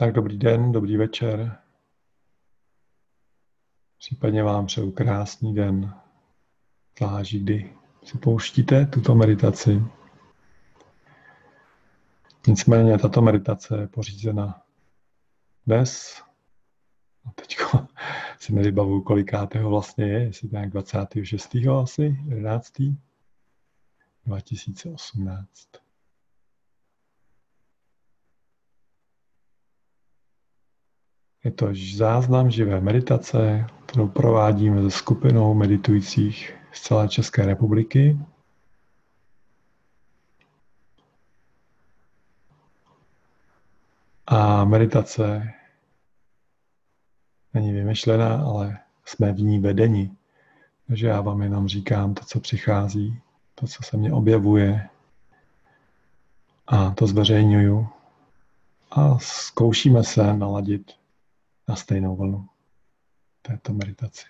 Tak dobrý den, dobrý večer. Případně vám přeju krásný den. Záleží, kdy si pouštíte tuto meditaci. Nicméně tato meditace je pořízena dnes. A teď si nevybavuju, kolikátého vlastně je, jestli to je 26. asi, 11. 2018. Je to záznam živé meditace, kterou provádíme se skupinou meditujících z celé České republiky. A meditace není vymyšlená, ale jsme v ní vedeni. Takže já vám jenom říkám to, co přichází, to, co se mně objevuje a to zveřejňuju. A zkoušíme se naladit na stejnou vlnu této meditaci.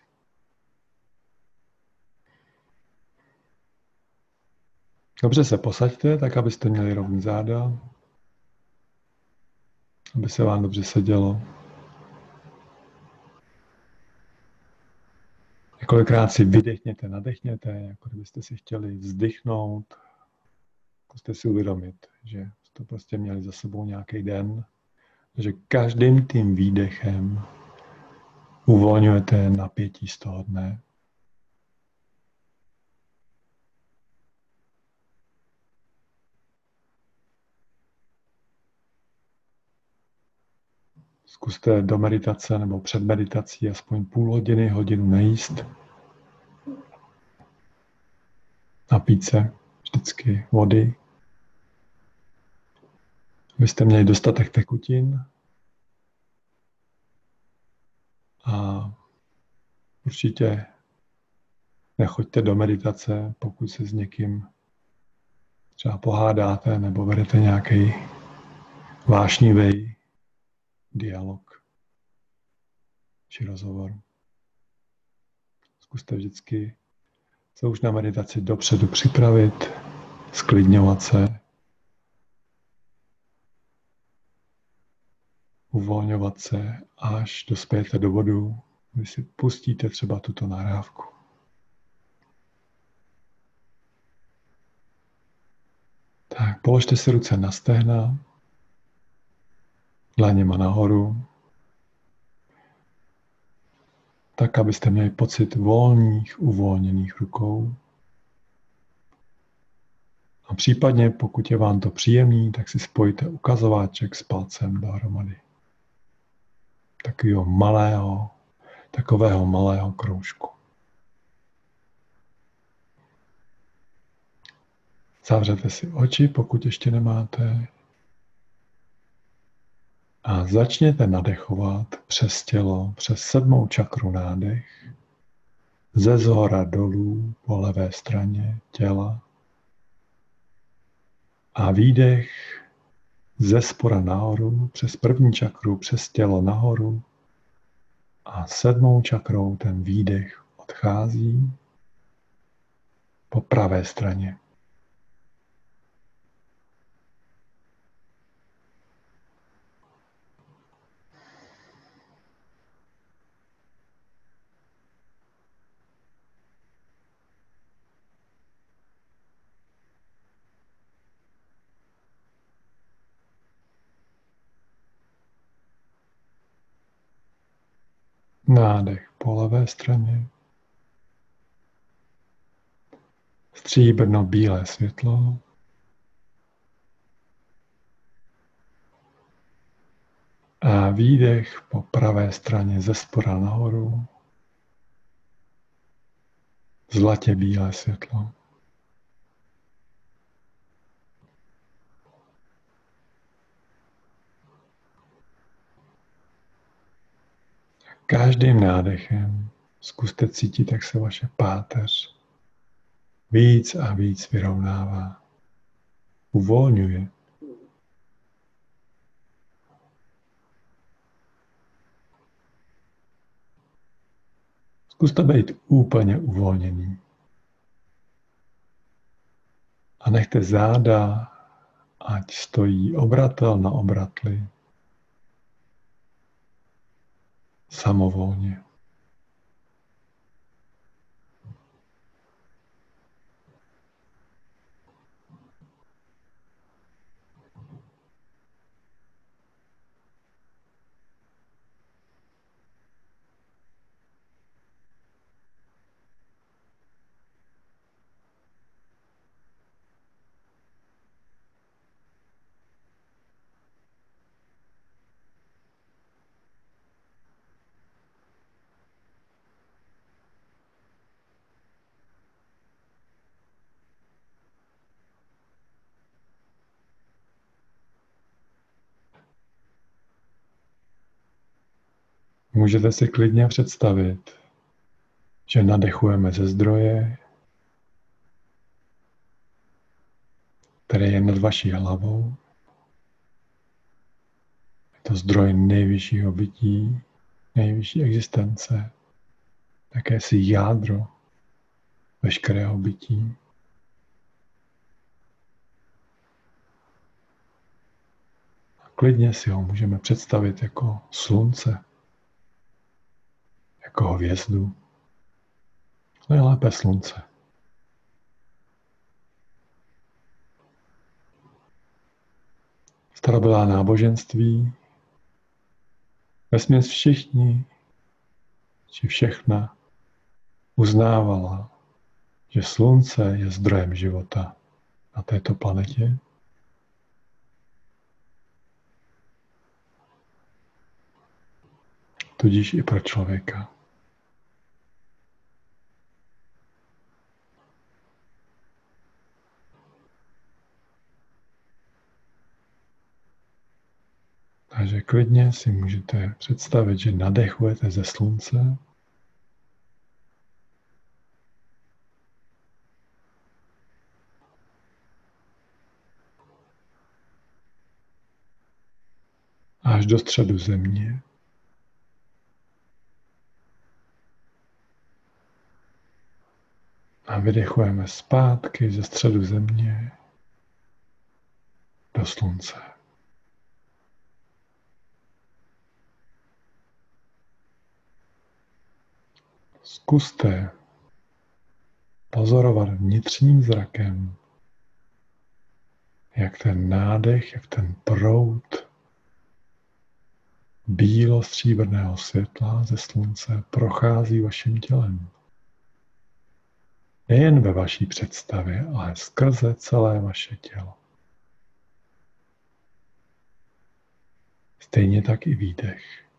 Dobře se posaďte, tak abyste měli rovný záda, aby se vám dobře sedělo. Několikrát si vydechněte, nadechněte, jako kdybyste si chtěli vzdychnout. Zkuste si uvědomit, že jste prostě měli za sebou nějaký den, že každým tím výdechem uvolňujete napětí z toho dne. Zkuste do meditace nebo před meditací aspoň půl hodiny, hodinu nejíst. Napít se vždycky vody, abyste měli dostatek tekutin. A určitě nechoďte do meditace, pokud se s někým třeba pohádáte nebo vedete nějaký vášnivý dialog či rozhovor. Zkuste vždycky se už na meditaci dopředu připravit, sklidňovat se, uvolňovat se, až dospějete do bodu, kdy si pustíte třeba tuto nahrávku. Tak, položte si ruce na stehna, dlaněma nahoru, tak, abyste měli pocit volných, uvolněných rukou. A případně, pokud je vám to příjemný, tak si spojte ukazováček s palcem dohromady takového malého, takového malého kroužku. Zavřete si oči, pokud ještě nemáte. A začněte nadechovat přes tělo, přes sedmou čakru nádech, ze zhora dolů po levé straně těla. A výdech ze spora nahoru, přes první čakru, přes tělo nahoru a sedmou čakrou ten výdech odchází po pravé straně. Nádech po levé straně. Stříbrno bílé světlo. A výdech po pravé straně ze spora nahoru. Zlatě bílé světlo. Každým nádechem zkuste cítit, jak se vaše páteř víc a víc vyrovnává. Uvolňuje. Zkuste být úplně uvolněný. A nechte záda, ať stojí obratel na obratli. samowolnie. Můžete si klidně představit, že nadechujeme ze zdroje, který je nad vaší hlavou. Je to zdroj nejvyššího bytí, nejvyšší existence, také si jádro veškerého bytí. A klidně si ho můžeme představit jako slunce jako hvězdu, nejlépe slunce. Starobylá náboženství, vesměs všichni, či všechna, uznávala, že slunce je zdrojem života na této planetě. Tudíž i pro člověka. Takže klidně si můžete představit, že nadechujete ze slunce. Až do středu země. A vydechujeme zpátky ze středu země do slunce. Zkuste pozorovat vnitřním zrakem, jak ten nádech, jak ten proud bílo-stříbrného světla ze slunce prochází vaším tělem. Nejen ve vaší představě, ale skrze celé vaše tělo. Stejně tak i výdech.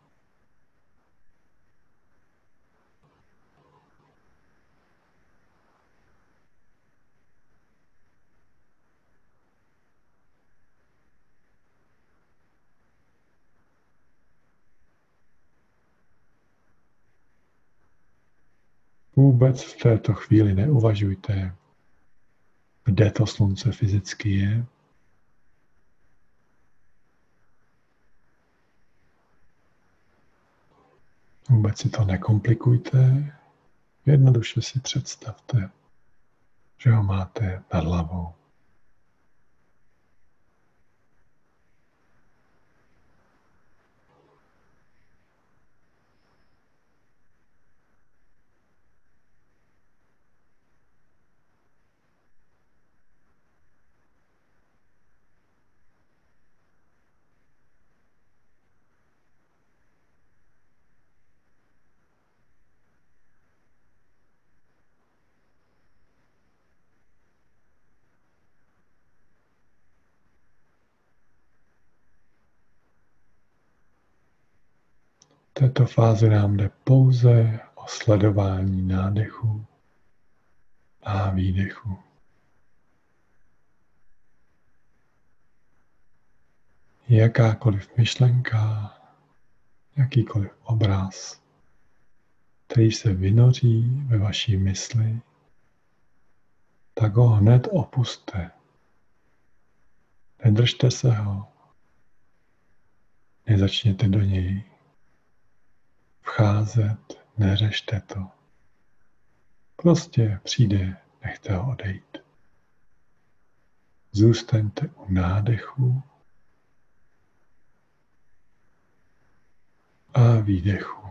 Vůbec v této chvíli neuvažujte, kde to slunce fyzicky je. Vůbec si to nekomplikujte, jednoduše si představte, že ho máte nad hlavou. Této fázi nám jde pouze o sledování nádechu a výdechu. Jakákoliv myšlenka, jakýkoliv obraz, který se vynoří ve vaší mysli, tak ho hned opuste. Nedržte se ho. Nezačněte do něj vcházet, neřešte to. Prostě přijde, nechte ho odejít. Zůstaňte u nádechu a výdechu.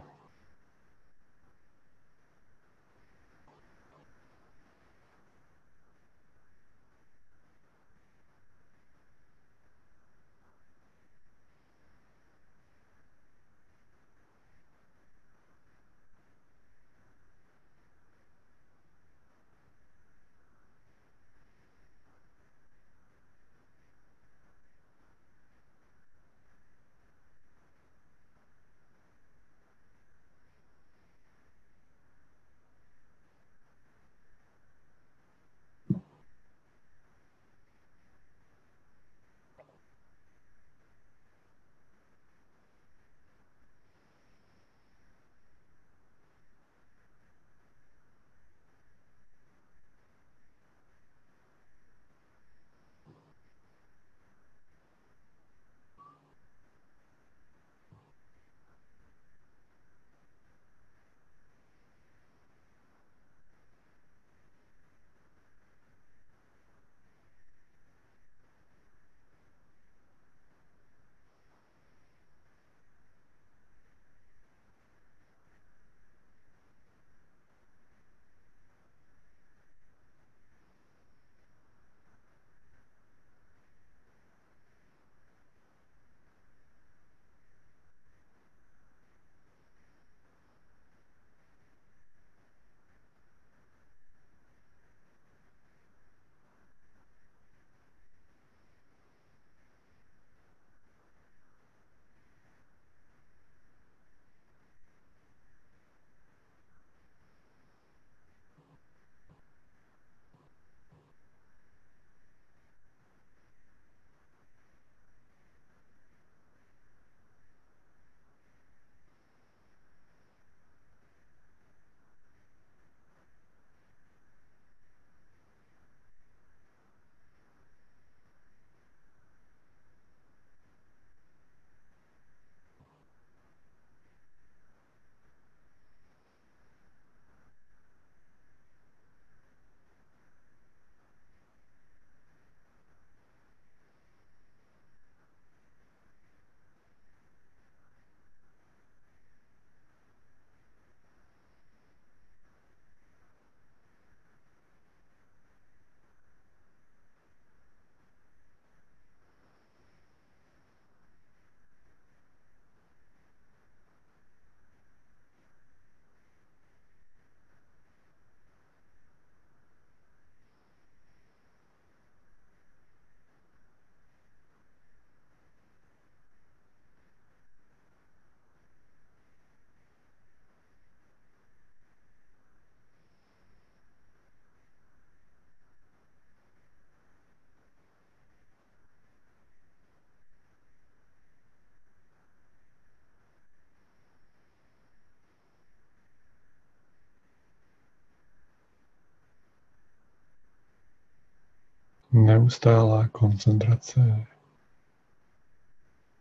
Neustálá koncentrace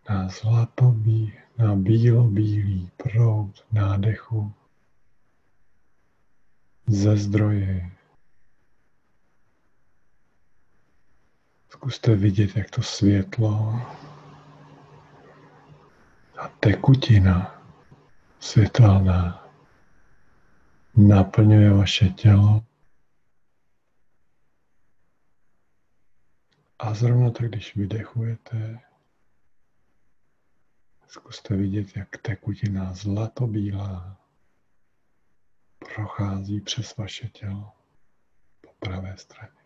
na zlatobí, na bílo-bílý proud nádechu ze zdroje. Zkuste vidět, jak to světlo a tekutina světelná naplňuje vaše tělo. A zrovna tak, když vydechujete, zkuste vidět, jak tekutina zlatobílá prochází přes vaše tělo po pravé straně.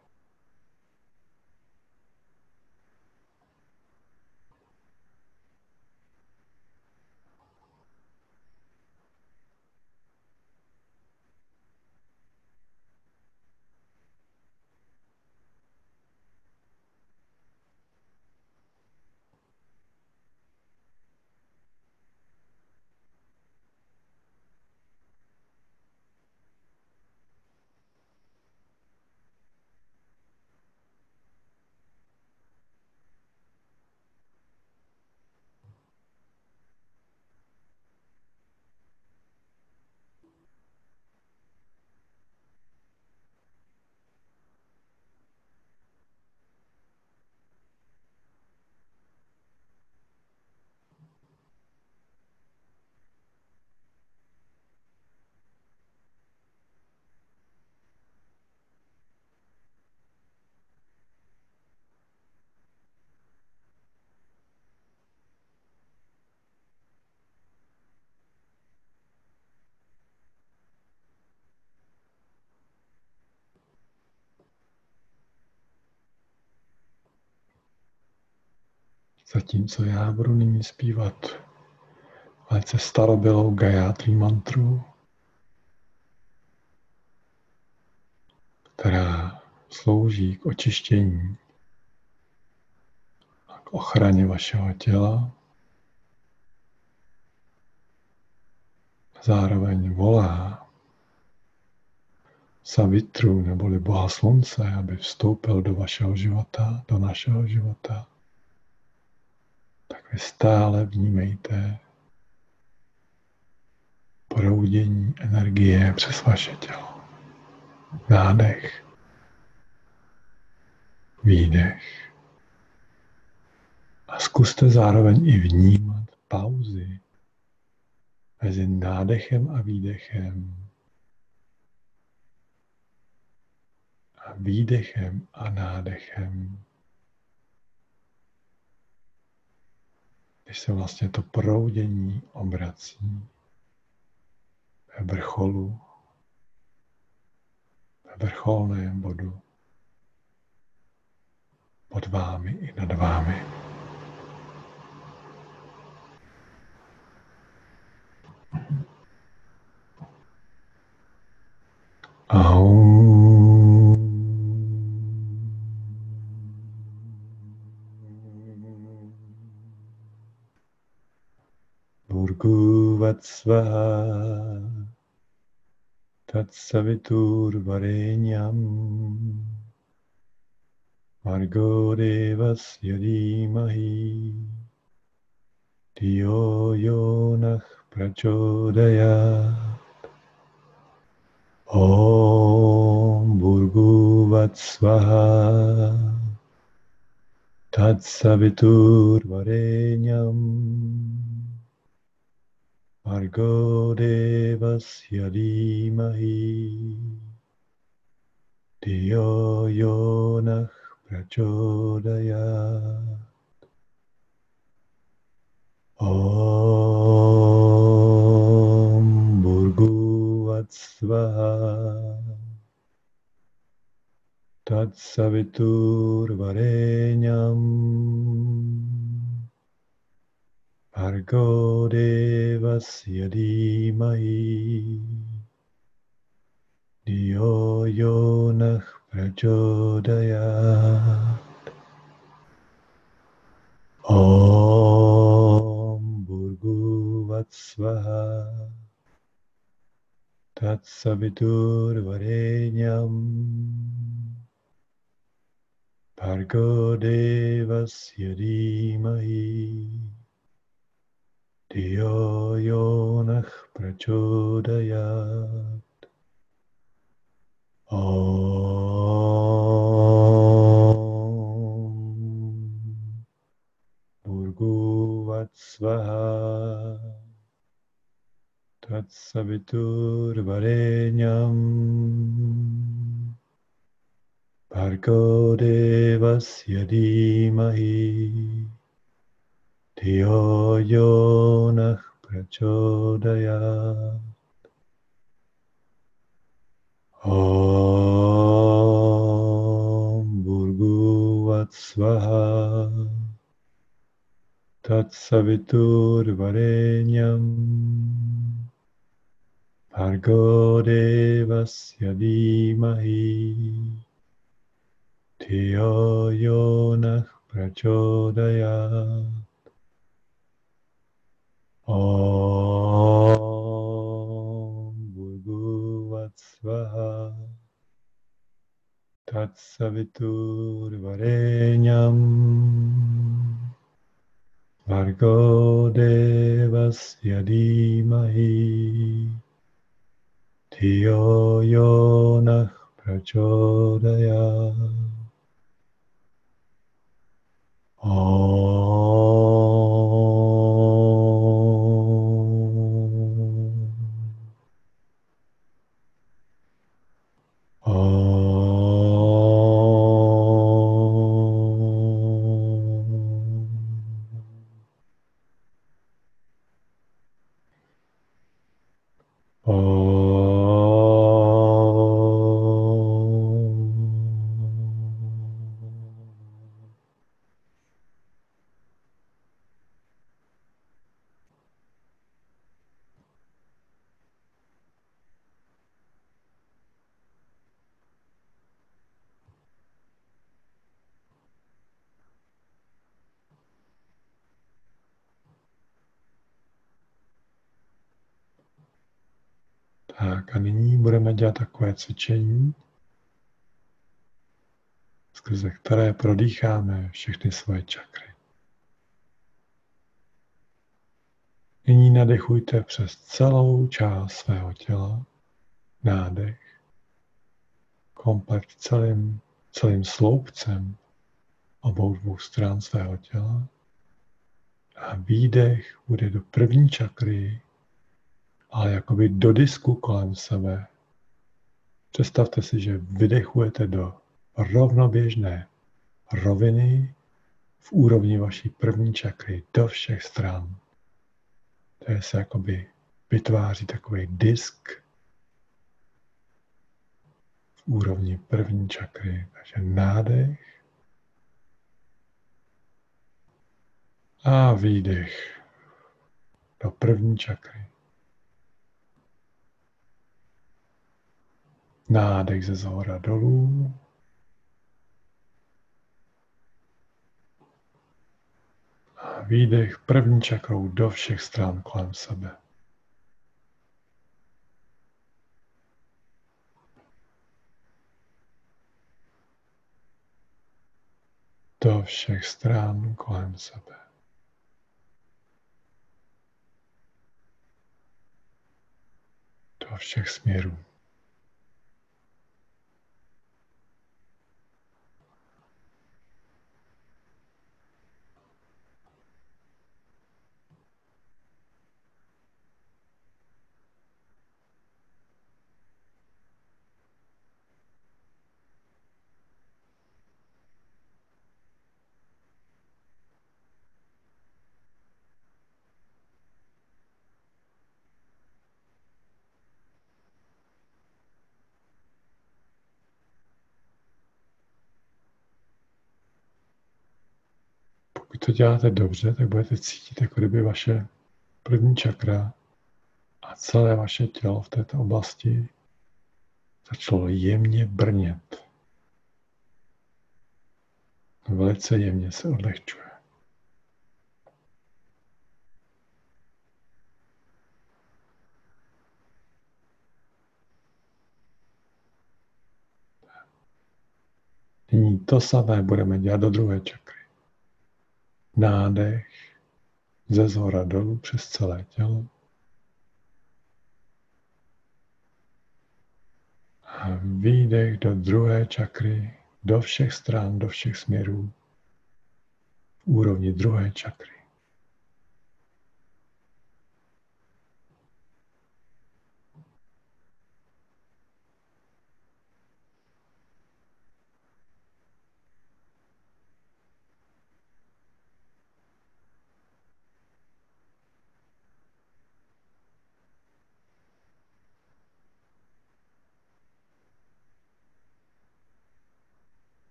Zatímco já budu nyní zpívat velice starobylou Gayatri mantru, která slouží k očištění a k ochraně vašeho těla. Zároveň volá Savitru neboli Boha Slunce, aby vstoupil do vašeho života, do našeho života vy stále vnímejte proudění energie přes vaše tělo. Nádech, výdech. A zkuste zároveň i vnímat pauzy mezi nádechem a výdechem. A výdechem a nádechem. Když se vlastně to proudění obrací ve vrcholu, ve vrcholném bodu, pod vámi i nad vámi. Aum. Tatsvaha Tatsaviturvarenyam Margo Devas Yadimahi Tiyo Yonah Prachodaya Om Burguvatsvaha Tatsaviturvarenyam Margo Devasya Dhimahi Diyo Yonah Prachodayat Om Burguvatsvaha Tat Savitur Varenyam Argo Devasya Dhimahi Diyo Yonah Prachodayat. Om Burguvatsvaha Tatsavitur Varenyam. Bhargo devasya dhimahi Diyo yonach prachodayat. Om Bhurguvatsvaha Tatsaviturvarenyam Bhargo devasya dhimahi Dhiyo yonach prachodayat Om Bhurguvatsvaha Tatsaviturvarenyam Bhargo devasya dhimahi. Dhiyo yonach prachodayat Om Bhurguvatsvaha Tatsaviturvarenyam Vargo devasya dhimahi Dhiyo yonach prachodayat Tak a nyní budeme dělat takové cvičení, skrze které prodýcháme všechny svoje čakry. Nyní nadechujte přes celou část svého těla, nádech, komplet celým, celým sloupcem obou dvou stran svého těla. A výdech bude do první čakry, ale jakoby do disku kolem sebe. Představte si, že vydechujete do rovnoběžné roviny v úrovni vaší první čakry do všech stran. To je se jakoby vytváří takový disk v úrovni první čakry. Takže nádech a výdech do první čakry. Nádech ze zhora dolů. A výdech první čakrou do všech stran kolem sebe. Do všech stran kolem sebe. Do všech směrů. To děláte dobře, tak budete cítit, jako kdyby vaše první čakra a celé vaše tělo v této oblasti začalo jemně brnět. Velice jemně se odlehčuje. Nyní to samé budeme dělat do druhé čakry. Nádech ze zhora dolů přes celé tělo. A výdech do druhé čakry, do všech stran, do všech směrů, v úrovni druhé čakry.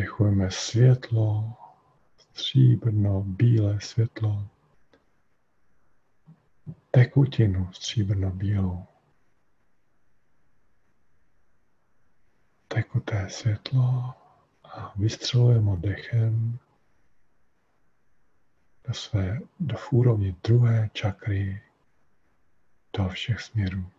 Nadechujeme světlo, stříbrno, bílé světlo, tekutinu stříbrno bílou. Tekuté světlo a vystřelujeme dechem do své, do úrovni druhé čakry, do všech směrů.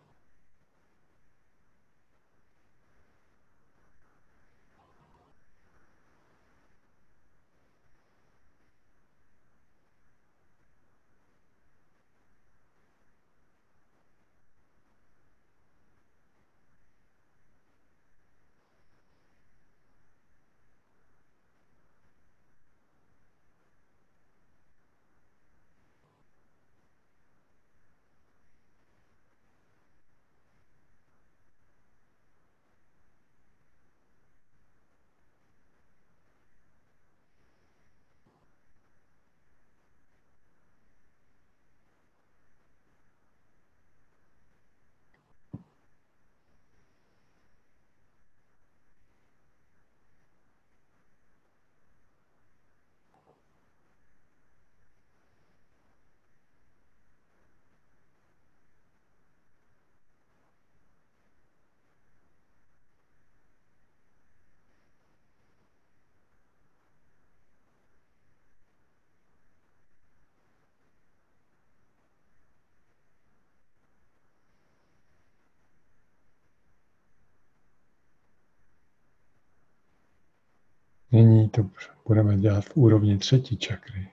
Nyní to budeme dělat v úrovni třetí čakry.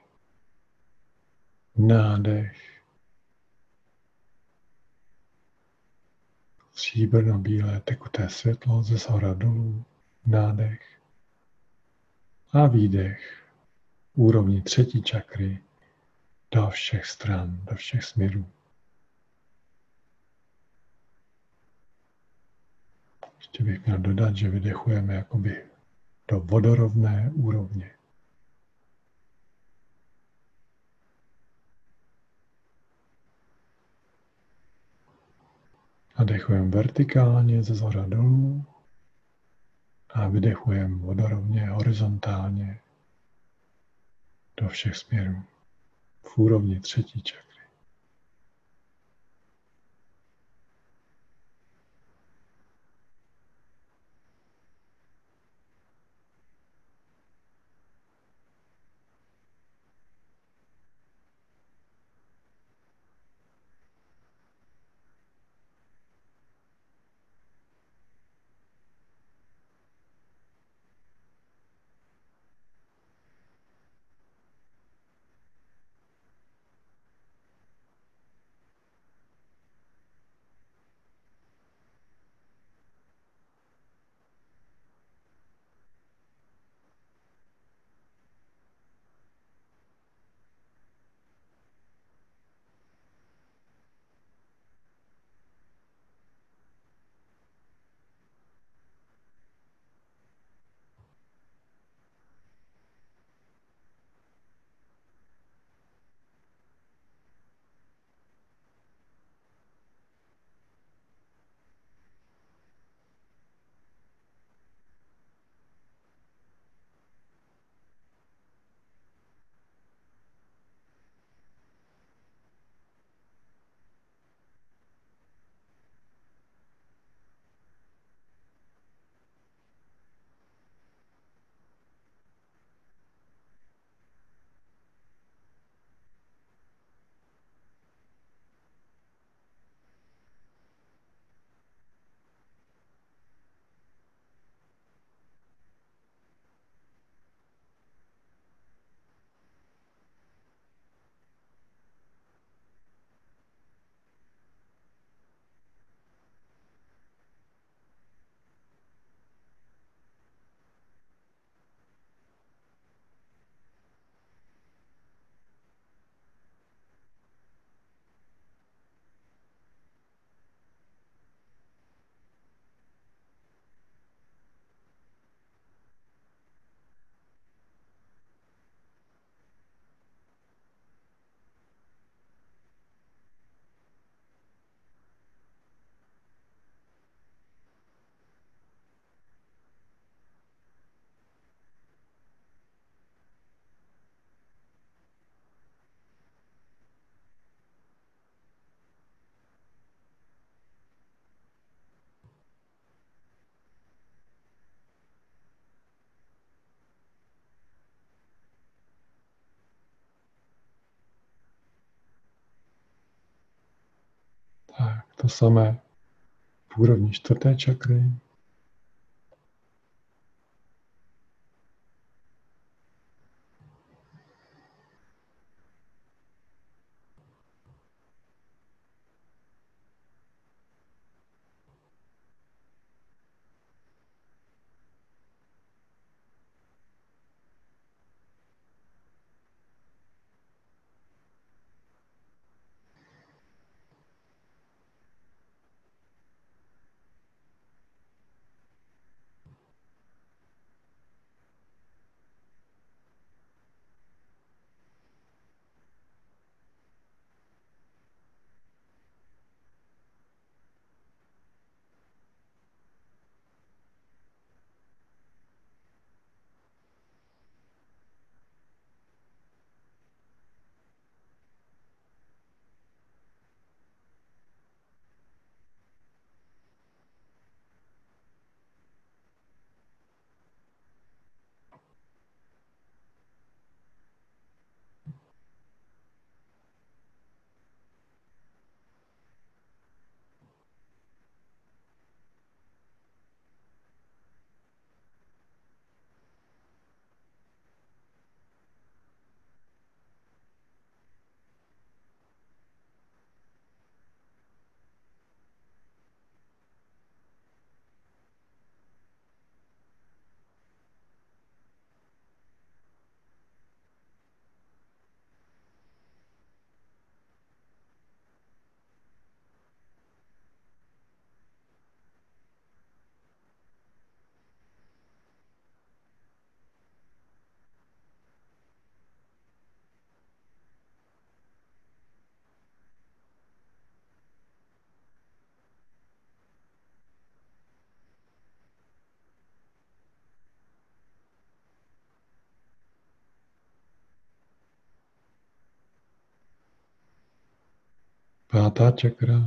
Nádech. Stříbrno-bílé tekuté světlo ze zhora dolů. Nádech. A výdech. Úrovni třetí čakry do všech stran, do všech směrů. Ještě bych měl dodat, že vydechujeme jakoby do vodorovné úrovně. Nadechujeme vertikálně ze zhora dolů a vydechujeme vodorovně horizontálně do všech směrů v úrovni třetí To samé v úrovni čtvrté čakry, pátá čakra,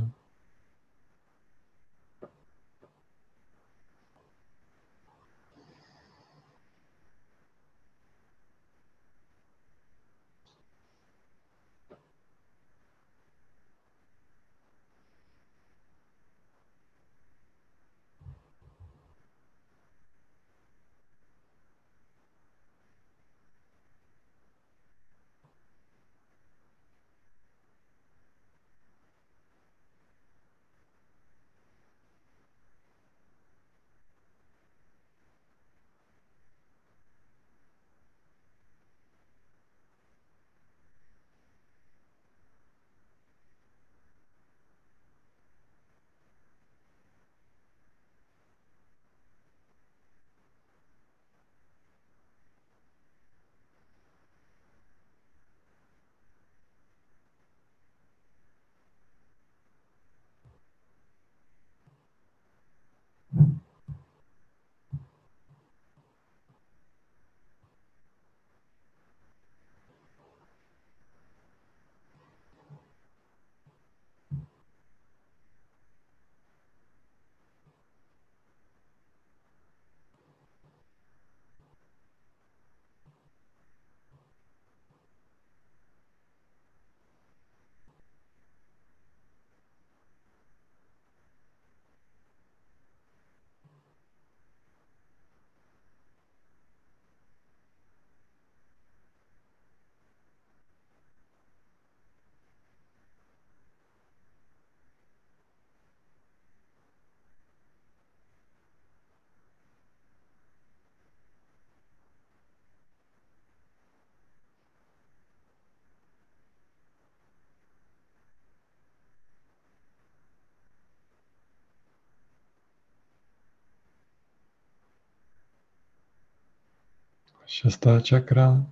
šestá čakra,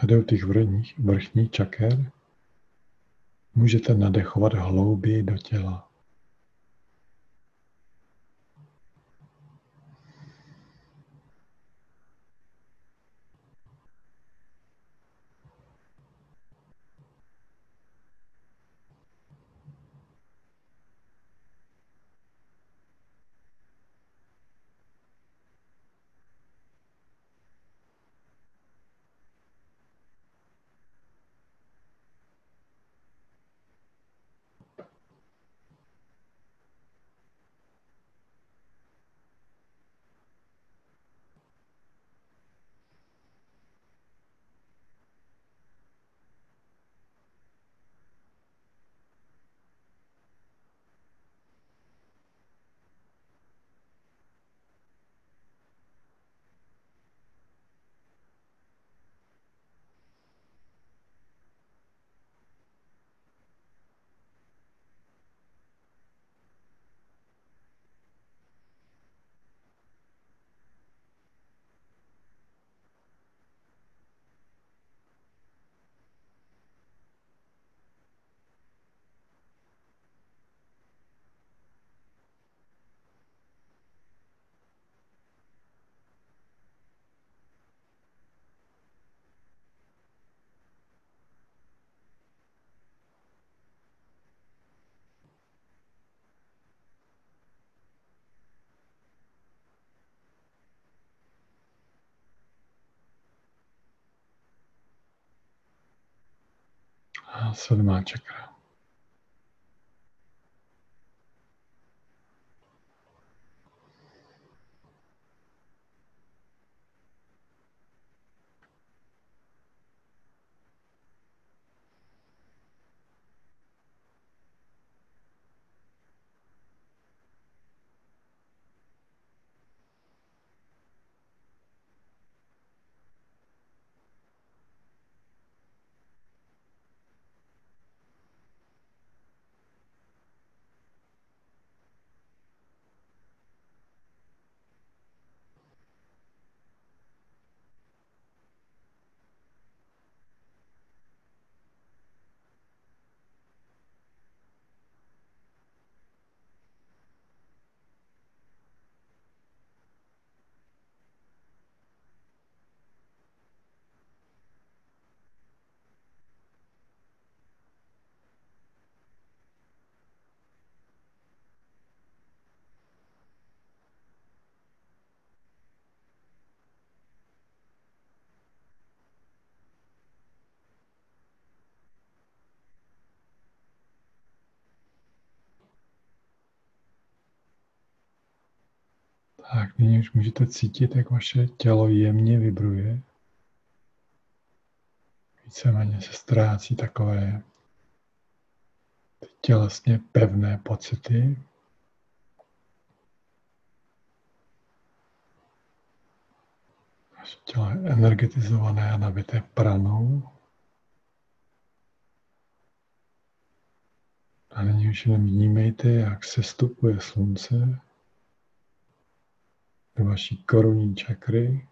Tady u těch vrchních, vrchních čaker můžete nadechovat hlouběji do těla. A už můžete cítit, jak vaše tělo jemně vibruje. Víceméně se ztrácí takové tělesně pevné pocity. Vaše tělo je energetizované a nabité pranou. A nyní už jenom vnímejte, jak se stupuje slunce do vaší korunní čakry.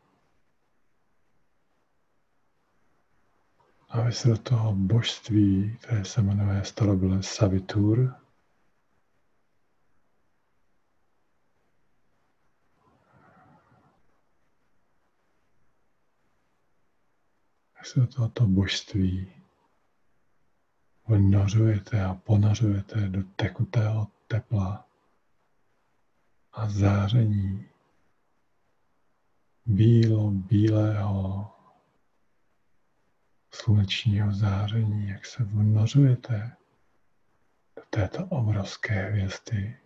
A vy se do toho božství, které se jmenuje starobylé Savitur, tak se do tohoto božství vnořujete a ponořujete do tekutého tepla a záření bílo, bílého slunečního záření, jak se vnořujete do této obrovské hvězdy,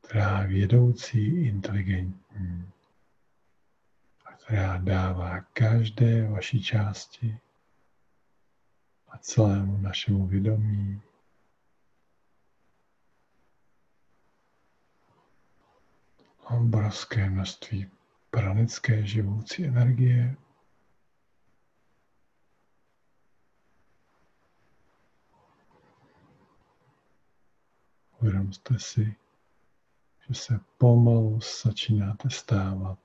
která je vědoucí, inteligentní a která dává každé vaší části a celému našemu vědomí obrovské množství pranické živoucí energie. Uvědomte si, že se pomalu začínáte stávat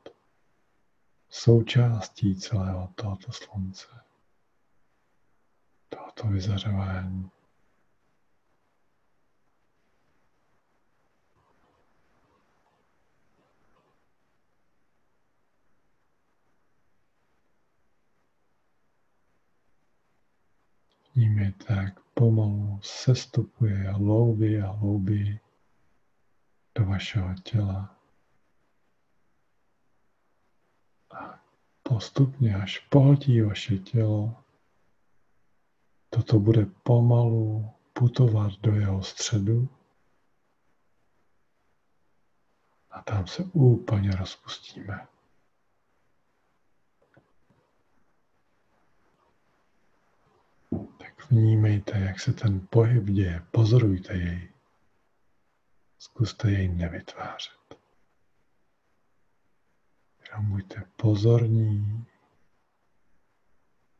součástí celého tohoto slunce, tohoto vyzařování. Nimi tak pomalu sestupuje hlouběji a hlouběji do vašeho těla. A postupně, až pohltí vaše tělo, toto bude pomalu putovat do jeho středu a tam se úplně rozpustíme. Vnímejte, jak se ten pohyb děje, pozorujte jej. Zkuste jej nevytvářet. Jenom buďte pozorní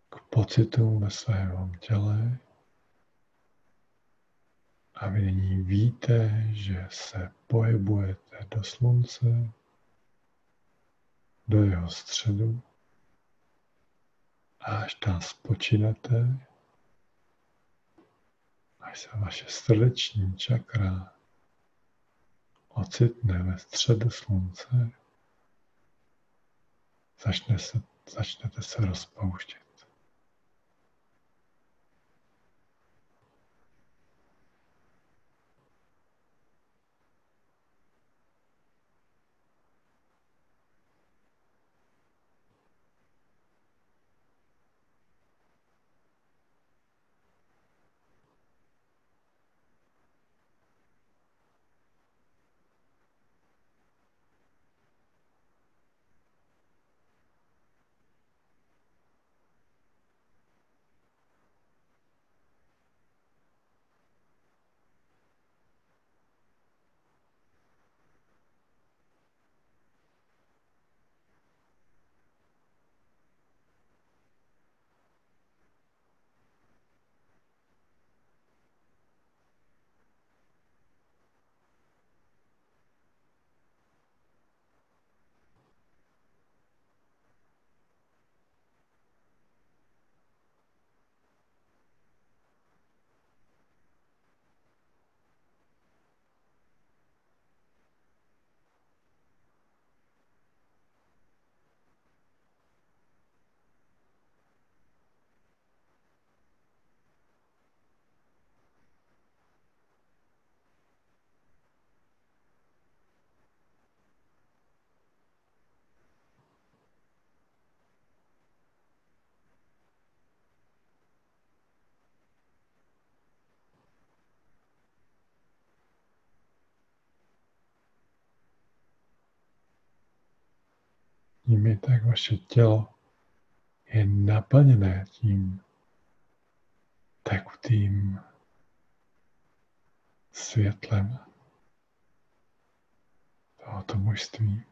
k pocitům ve svém těle a vy nyní víte, že se pohybujete do slunce, do jeho středu a až tam spočinete, až se vaše srdeční čakra ocitne ve středu slunce, začne se, začnete se rozpouštět. Vnímejte, jak vaše tělo je naplněné tím tekutým světlem tohoto mužství.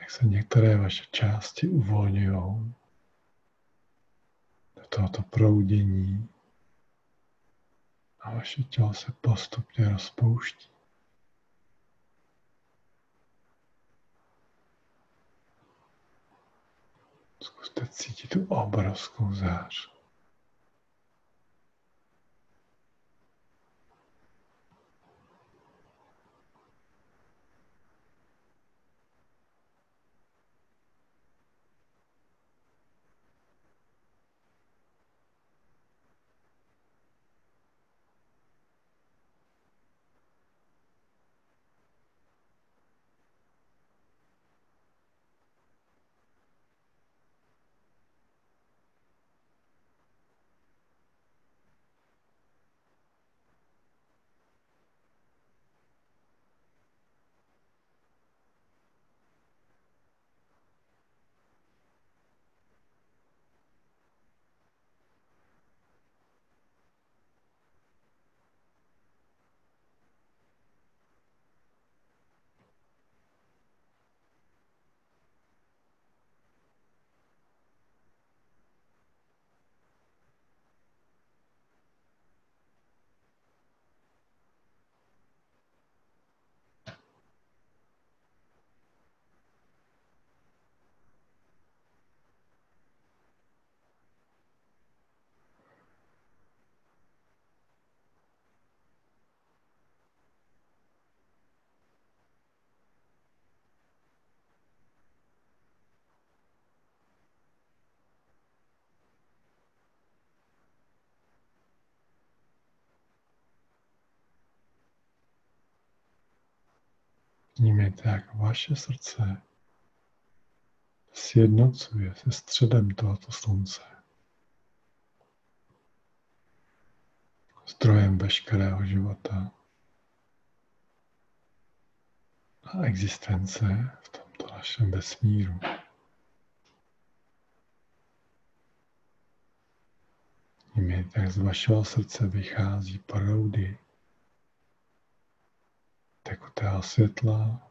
Jak se některé vaše části uvolňují tohoto proudění a vaše tělo se postupně rozpouští. Zkuste cítit tu obrovskou zář. Vnímejte, jak vaše srdce sjednocuje se středem tohoto slunce. Zdrojem veškerého života a existence v tomto našem vesmíru. Vnímejte, jak z vašeho srdce vychází proudy tekutého světla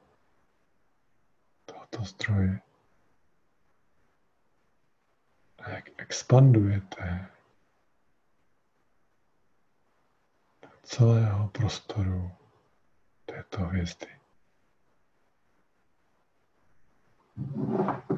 tohoto zdroje. A jak expandujete do celého prostoru této hvězdy. Nyní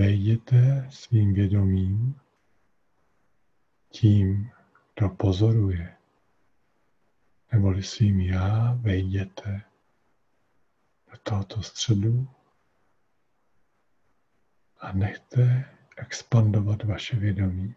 vejděte svým vědomím tím, kdo pozoruje, neboli svým já vejděte do tohoto středu a nechte expandovat vaše vědomí.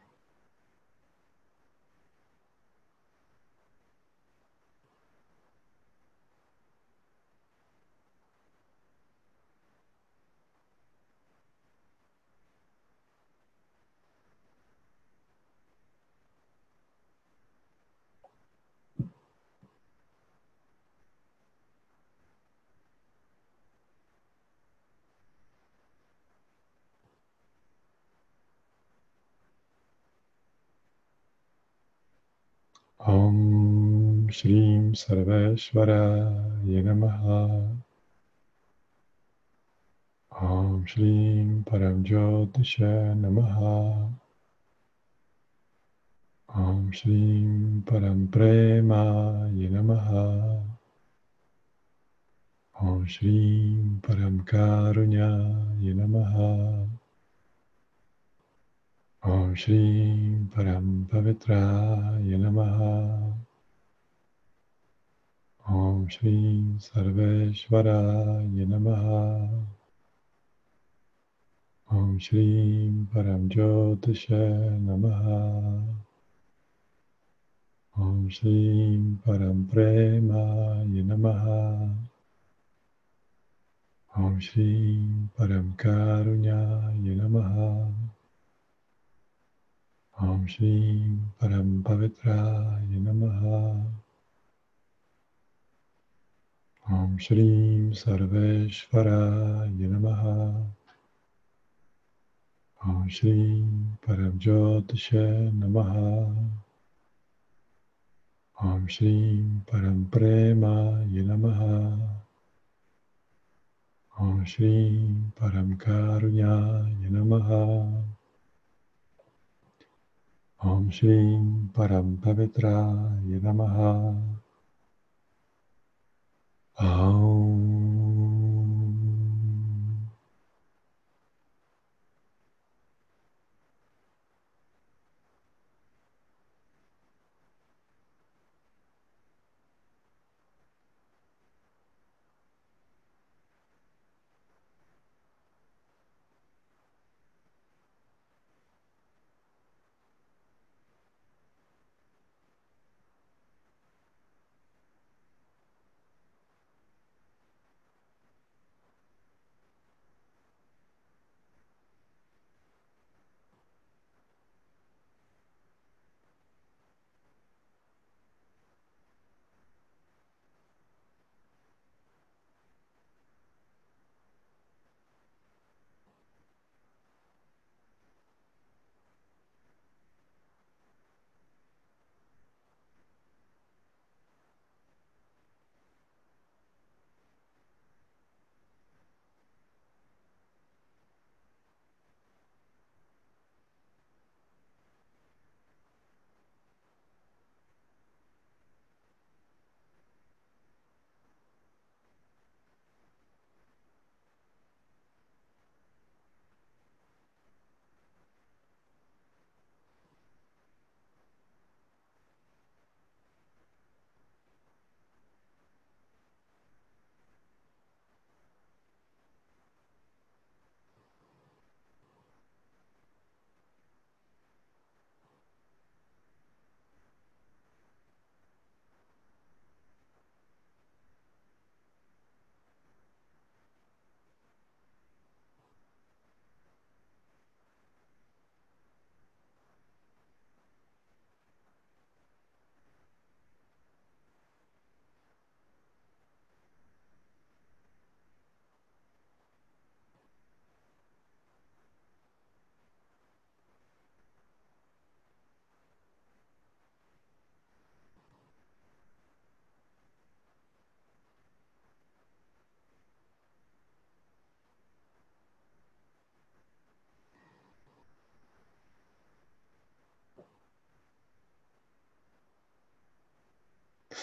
Om Shrim Sarveshwara Namaha Om Shrim Paramjyotisha Namaha. Om Shrim Param Prema Namaha Om Shrim Param Karunya Namaha Om Shri Param Pavitra Namaha Om Shri Sarveshvara Namaha Om Shri Param Jyotisha Namaha. Om Shri Param Prema Namaha Om Shri Param Karunya Namaha Om Shri Param Pavitra Namaha Om Shri Sarveshvara Namaha. Om Shri Param Jyotisha Namaha. Om Shri Param Prema Namaha. Om Shri Param Karunya Namaha. Om Shri Param Pavitra Namaha Om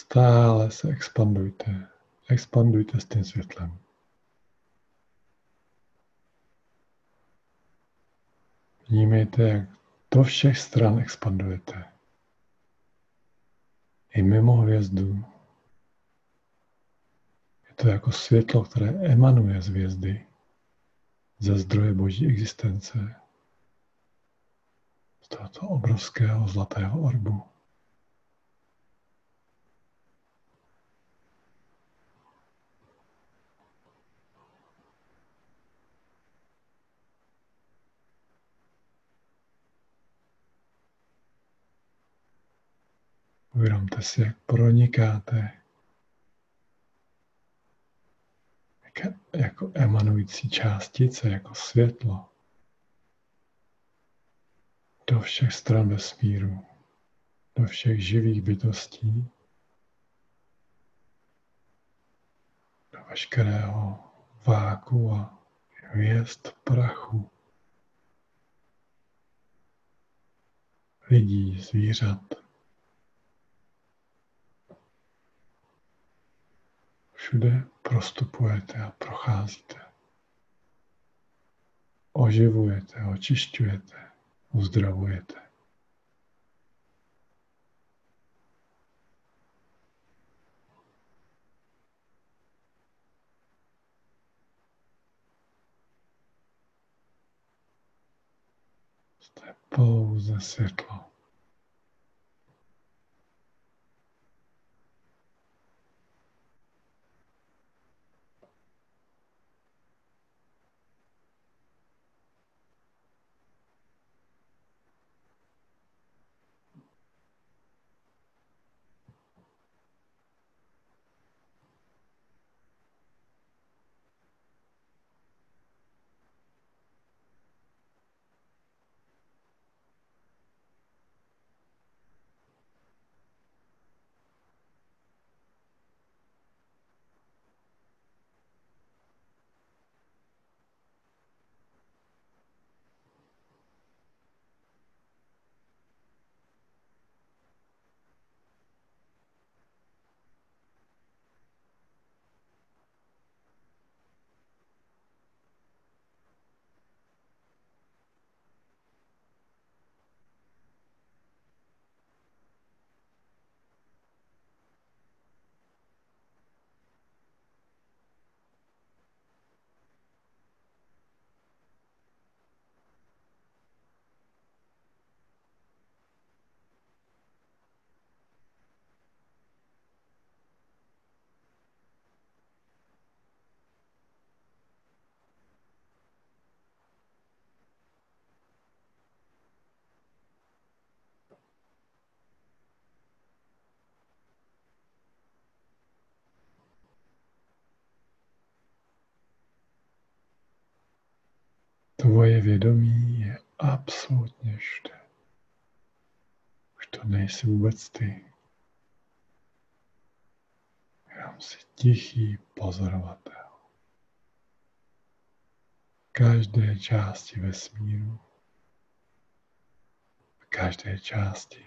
Stále se expandujte. Expandujte s tím světlem. Vnímejte, jak do všech stran expandujete. I mimo hvězdu. Je to jako světlo, které emanuje z hvězdy, ze zdroje boží existence, z tohoto obrovského zlatého orbu. Uvědomte si, jak pronikáte jako emanující částice, jako světlo do všech stran vesmíru. do všech živých bytostí, do veškerého váku a hvězd prachu, lidí, zvířat. Všude prostupujete a procházíte. Oživujete, očišťujete, uzdravujete. Pouze světlo. Tvoje vědomí je absolutně všude. Už to nejsi vůbec ty. Jenom si tichý pozorovatel. Každé části vesmíru, v každé části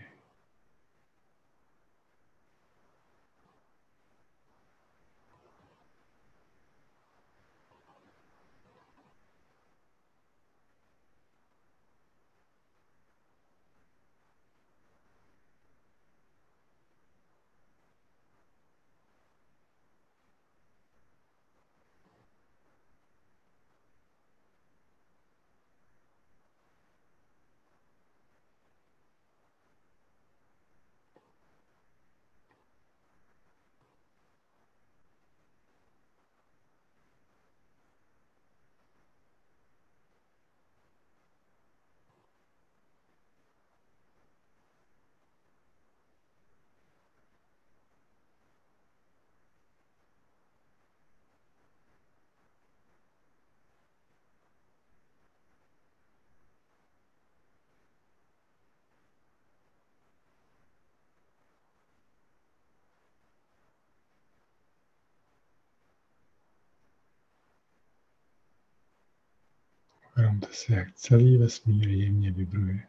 Uvědomte si, jak celý vesmír jemně vibruje.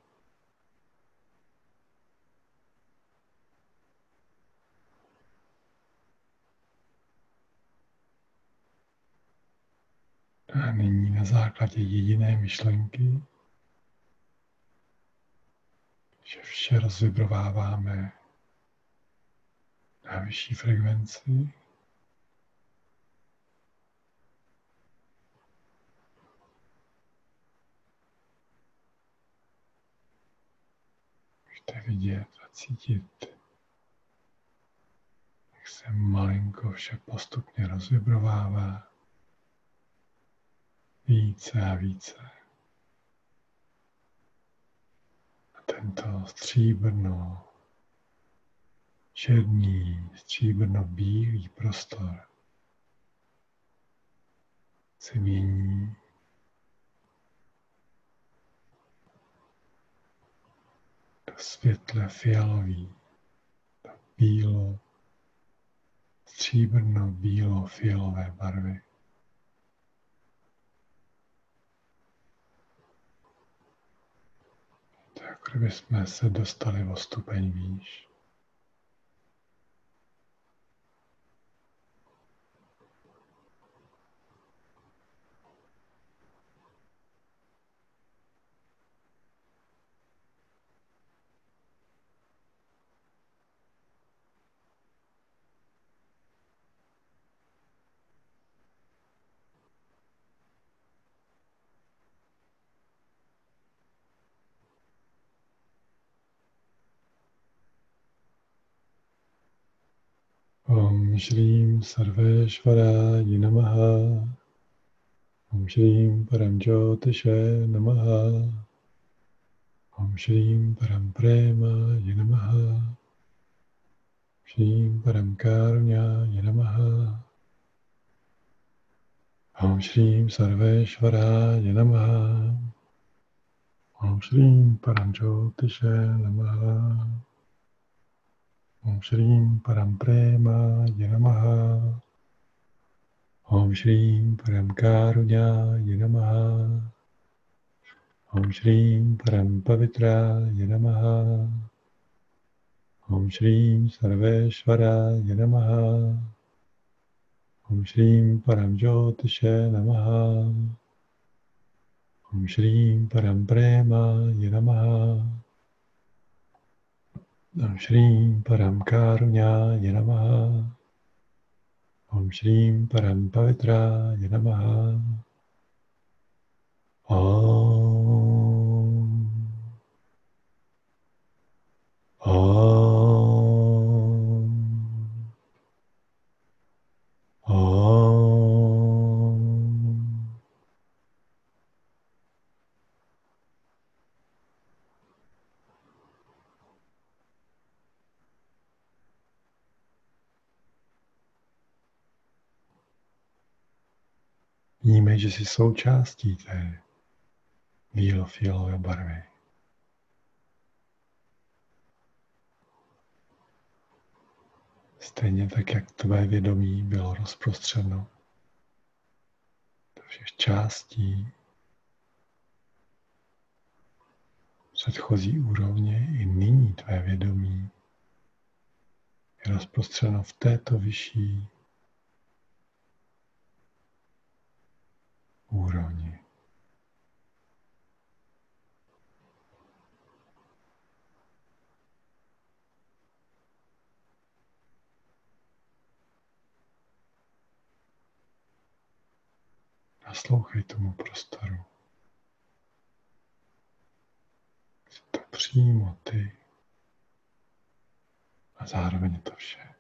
A nyní na základě jediné myšlenky, že vše rozvibrováváme na vyšší frekvenci, Můžete vidět a cítit, jak se malinko vše postupně rozvibrovává více a více. A tento stříbrno, černý, stříbrno bílý prostor se mění světle fialový, bílo, stříbrno, bílo, fialové barvy. To jako kdyby jsme se dostali o stupeň výš. Om Shrim Sarveshwaraya Namaha Om Shrim Paramjyotishe Namaha. Om Shrim Param Prema Namaha Shrim Param Karunya Namaha Om Shrim Sarveshwaraya Namaha Om Shrim Paramjyotishe Namaha Om Shrim Param Prema Namaha Om Shrim Param Karunya Namaha Om Shrim Param Pavitra Namaha Om Shrim Sarveshvara Namaha Om Shrim Param Jyotishe Namaha. Om Shrim Param Prema Namaha Om Shrim Param Karunya Namaha Om Shrim Param Pavitra Namaha Om že jsi součástí té bílo-fialové barvy. Stejně tak, jak tvé vědomí bylo rozprostřeno do všech částí předchozí úrovně, i nyní tvé vědomí je rozprostřeno v této vyšší úrovni. Naslouchej tomu prostoru. Jsi to přímo ty a zároveň to vše.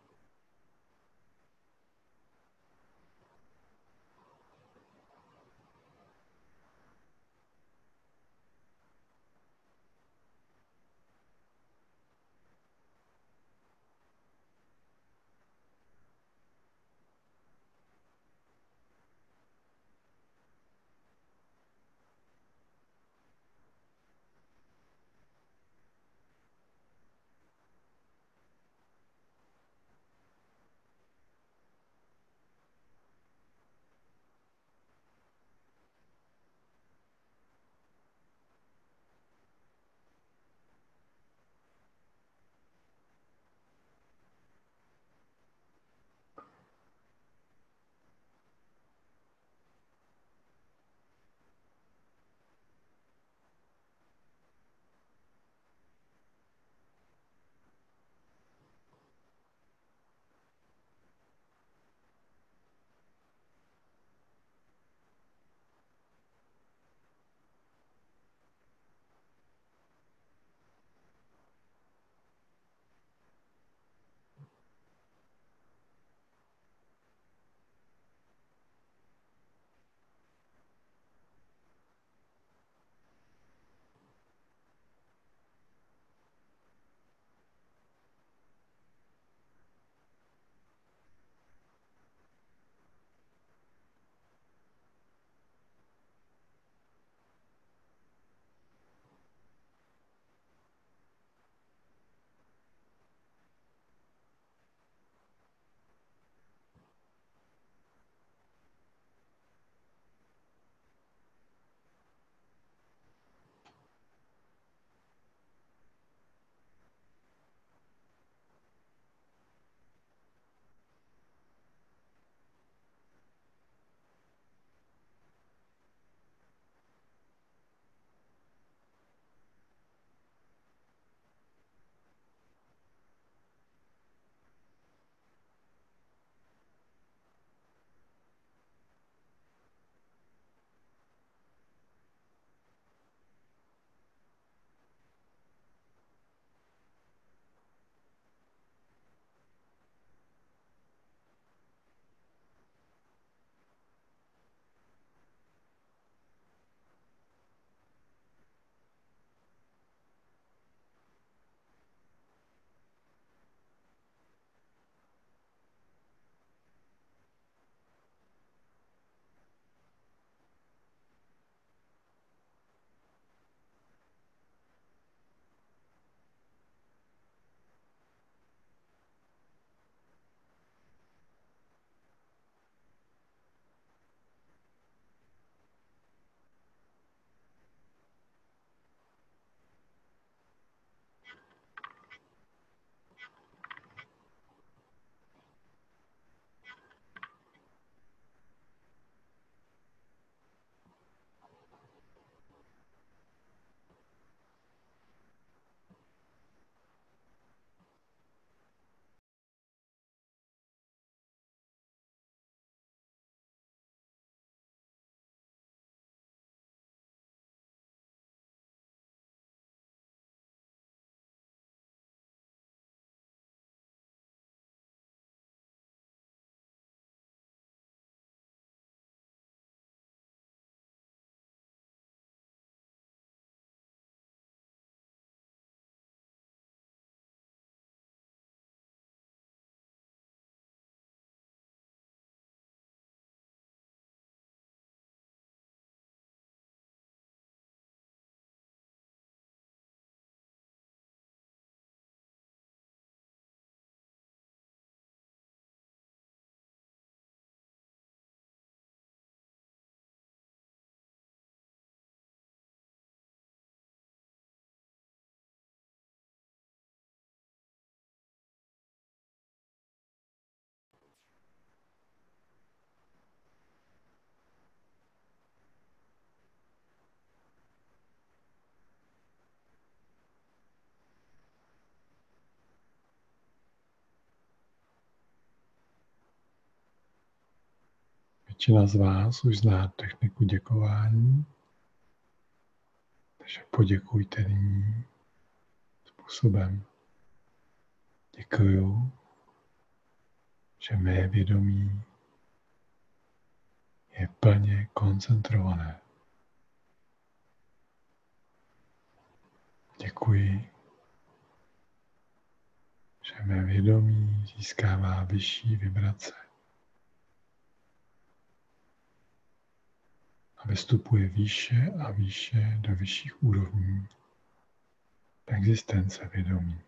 Většina z vás už zná techniku děkování, takže poděkujte nyní způsobem. Děkuju, že mé vědomí je plně koncentrované. Děkuji, že mé vědomí získává vyšší vibrace a vystupuje výše a výše do vyšších úrovní existence vědomí.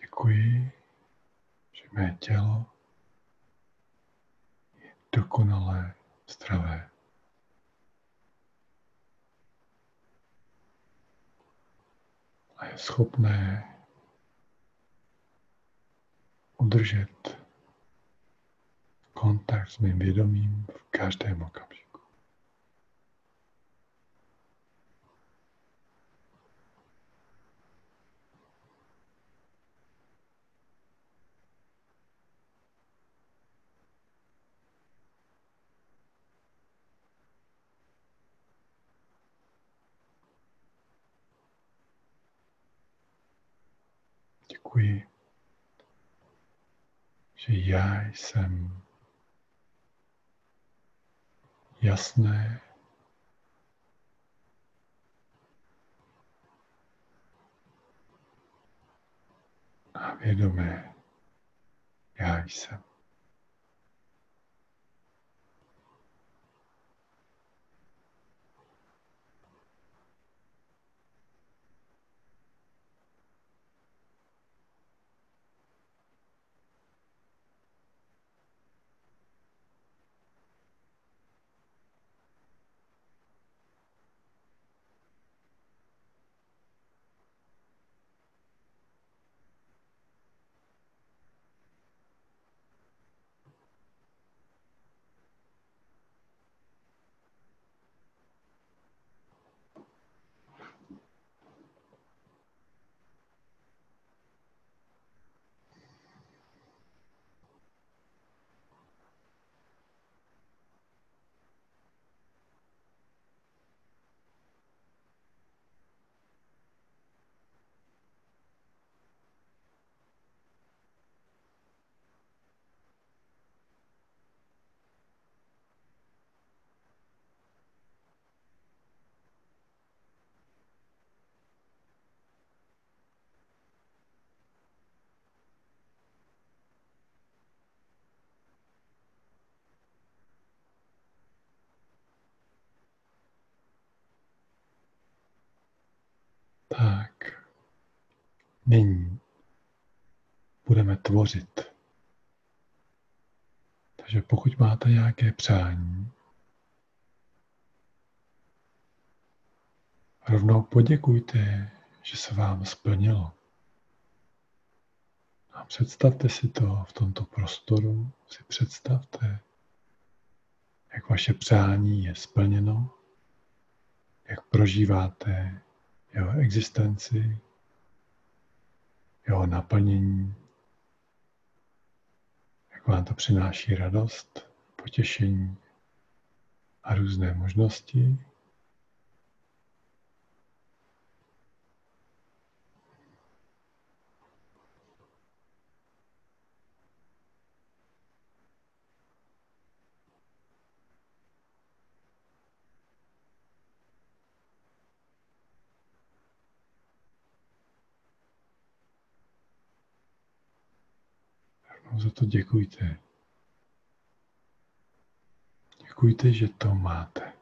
Děkuji, že mé tělo je dokonale zdravé. A je schopné udržet kontakt s mým vědomím v každém okamžiku. Děkuji, že já jsem jasné, a vědomé já jsem. Tak, nyní budeme tvořit. Takže pokud máte nějaké přání, rovnou poděkujte, že se vám splnilo. A představte si to v tomto prostoru, si představte, jak vaše přání je splněno, jak prožíváte jeho existenci, jeho naplnění, jak vám to přináší radost, potěšení a různé možnosti. za to děkujte. Děkujte, že to máte.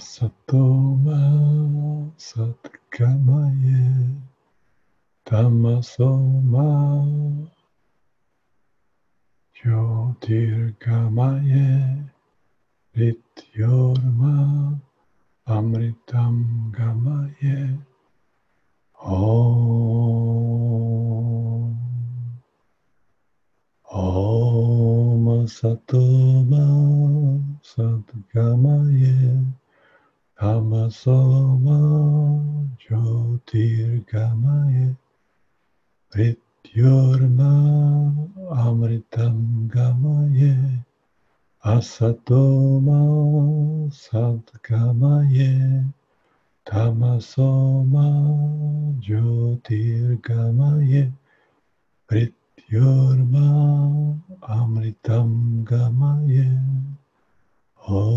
Asatoma Satkamaye Tamasoma Jyotirgamaye Rityorma Amritam Gamaye Om Om Satoma Satgamaye Tamasoma Jyotirgamaye Rityorma Amritam Gamaye Asatoma Sadgamaye Tamasoma Jyotirgamaye Prityorma Amritam Gamaye Om.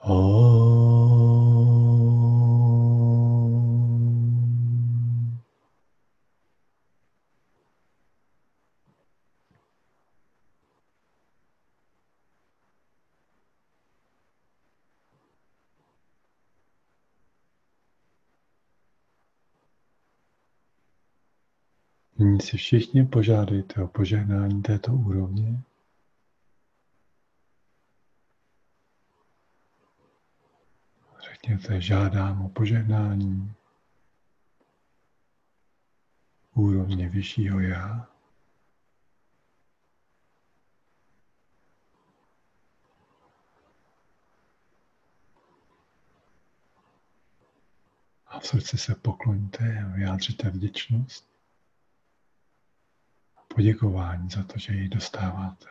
Om Nyní si všichni požádejte o požehnání této úrovně. Řekněte, žádám o požehnání úrovně vyššího já. A v srdci se pokloňte a vyjádřete vděčnost poděkování za to, že ji dostáváte.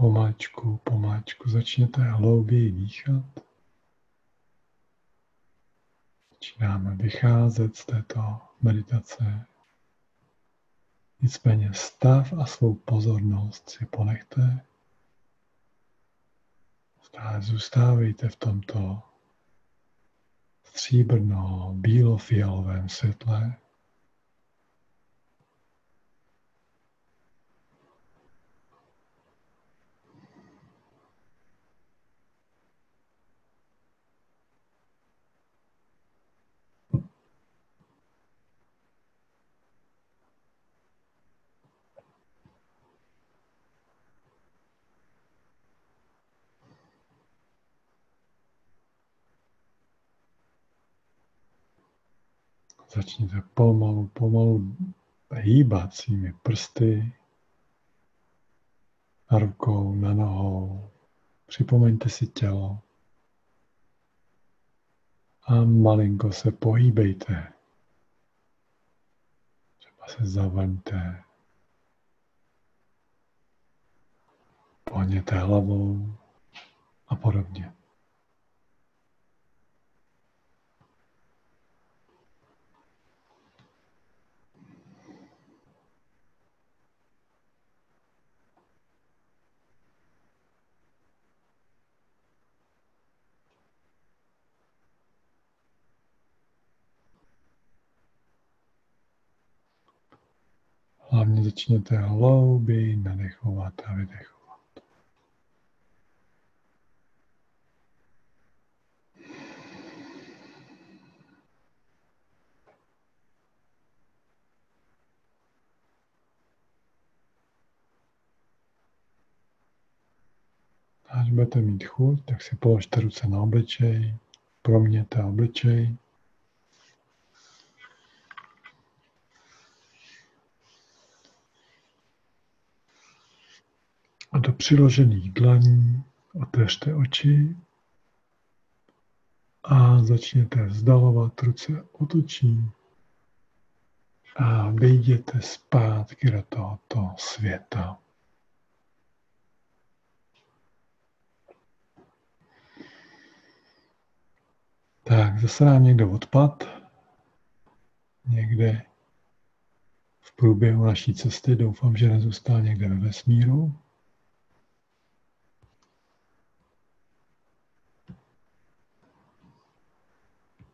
Pomáčku, pomáčku začněte hlouběji dýchat. Začínáme vycházet z této meditace. Nicméně stav a svou pozornost si ponechte. Stále zůstávejte v tomto stříbrno bílo-fialovém světle. Začněte pomalu, pomalu hýbat svými prsty, na rukou, na nohou. Připomeňte si tělo. A malinko se pohýbejte. Třeba se zavrňte. Pohněte hlavou a podobně. Začněte hlouběji nadechovat a vydechovat. Až budete mít chuť, tak si položte ruce na obličej, proměte obličej. A do přiložených dlaní otevřte oči a začněte vzdalovat ruce od očí a vyjděte zpátky do tohoto světa. Tak, zase nám někdo odpad. Někde v průběhu naší cesty doufám, že nezůstal někde ve vesmíru.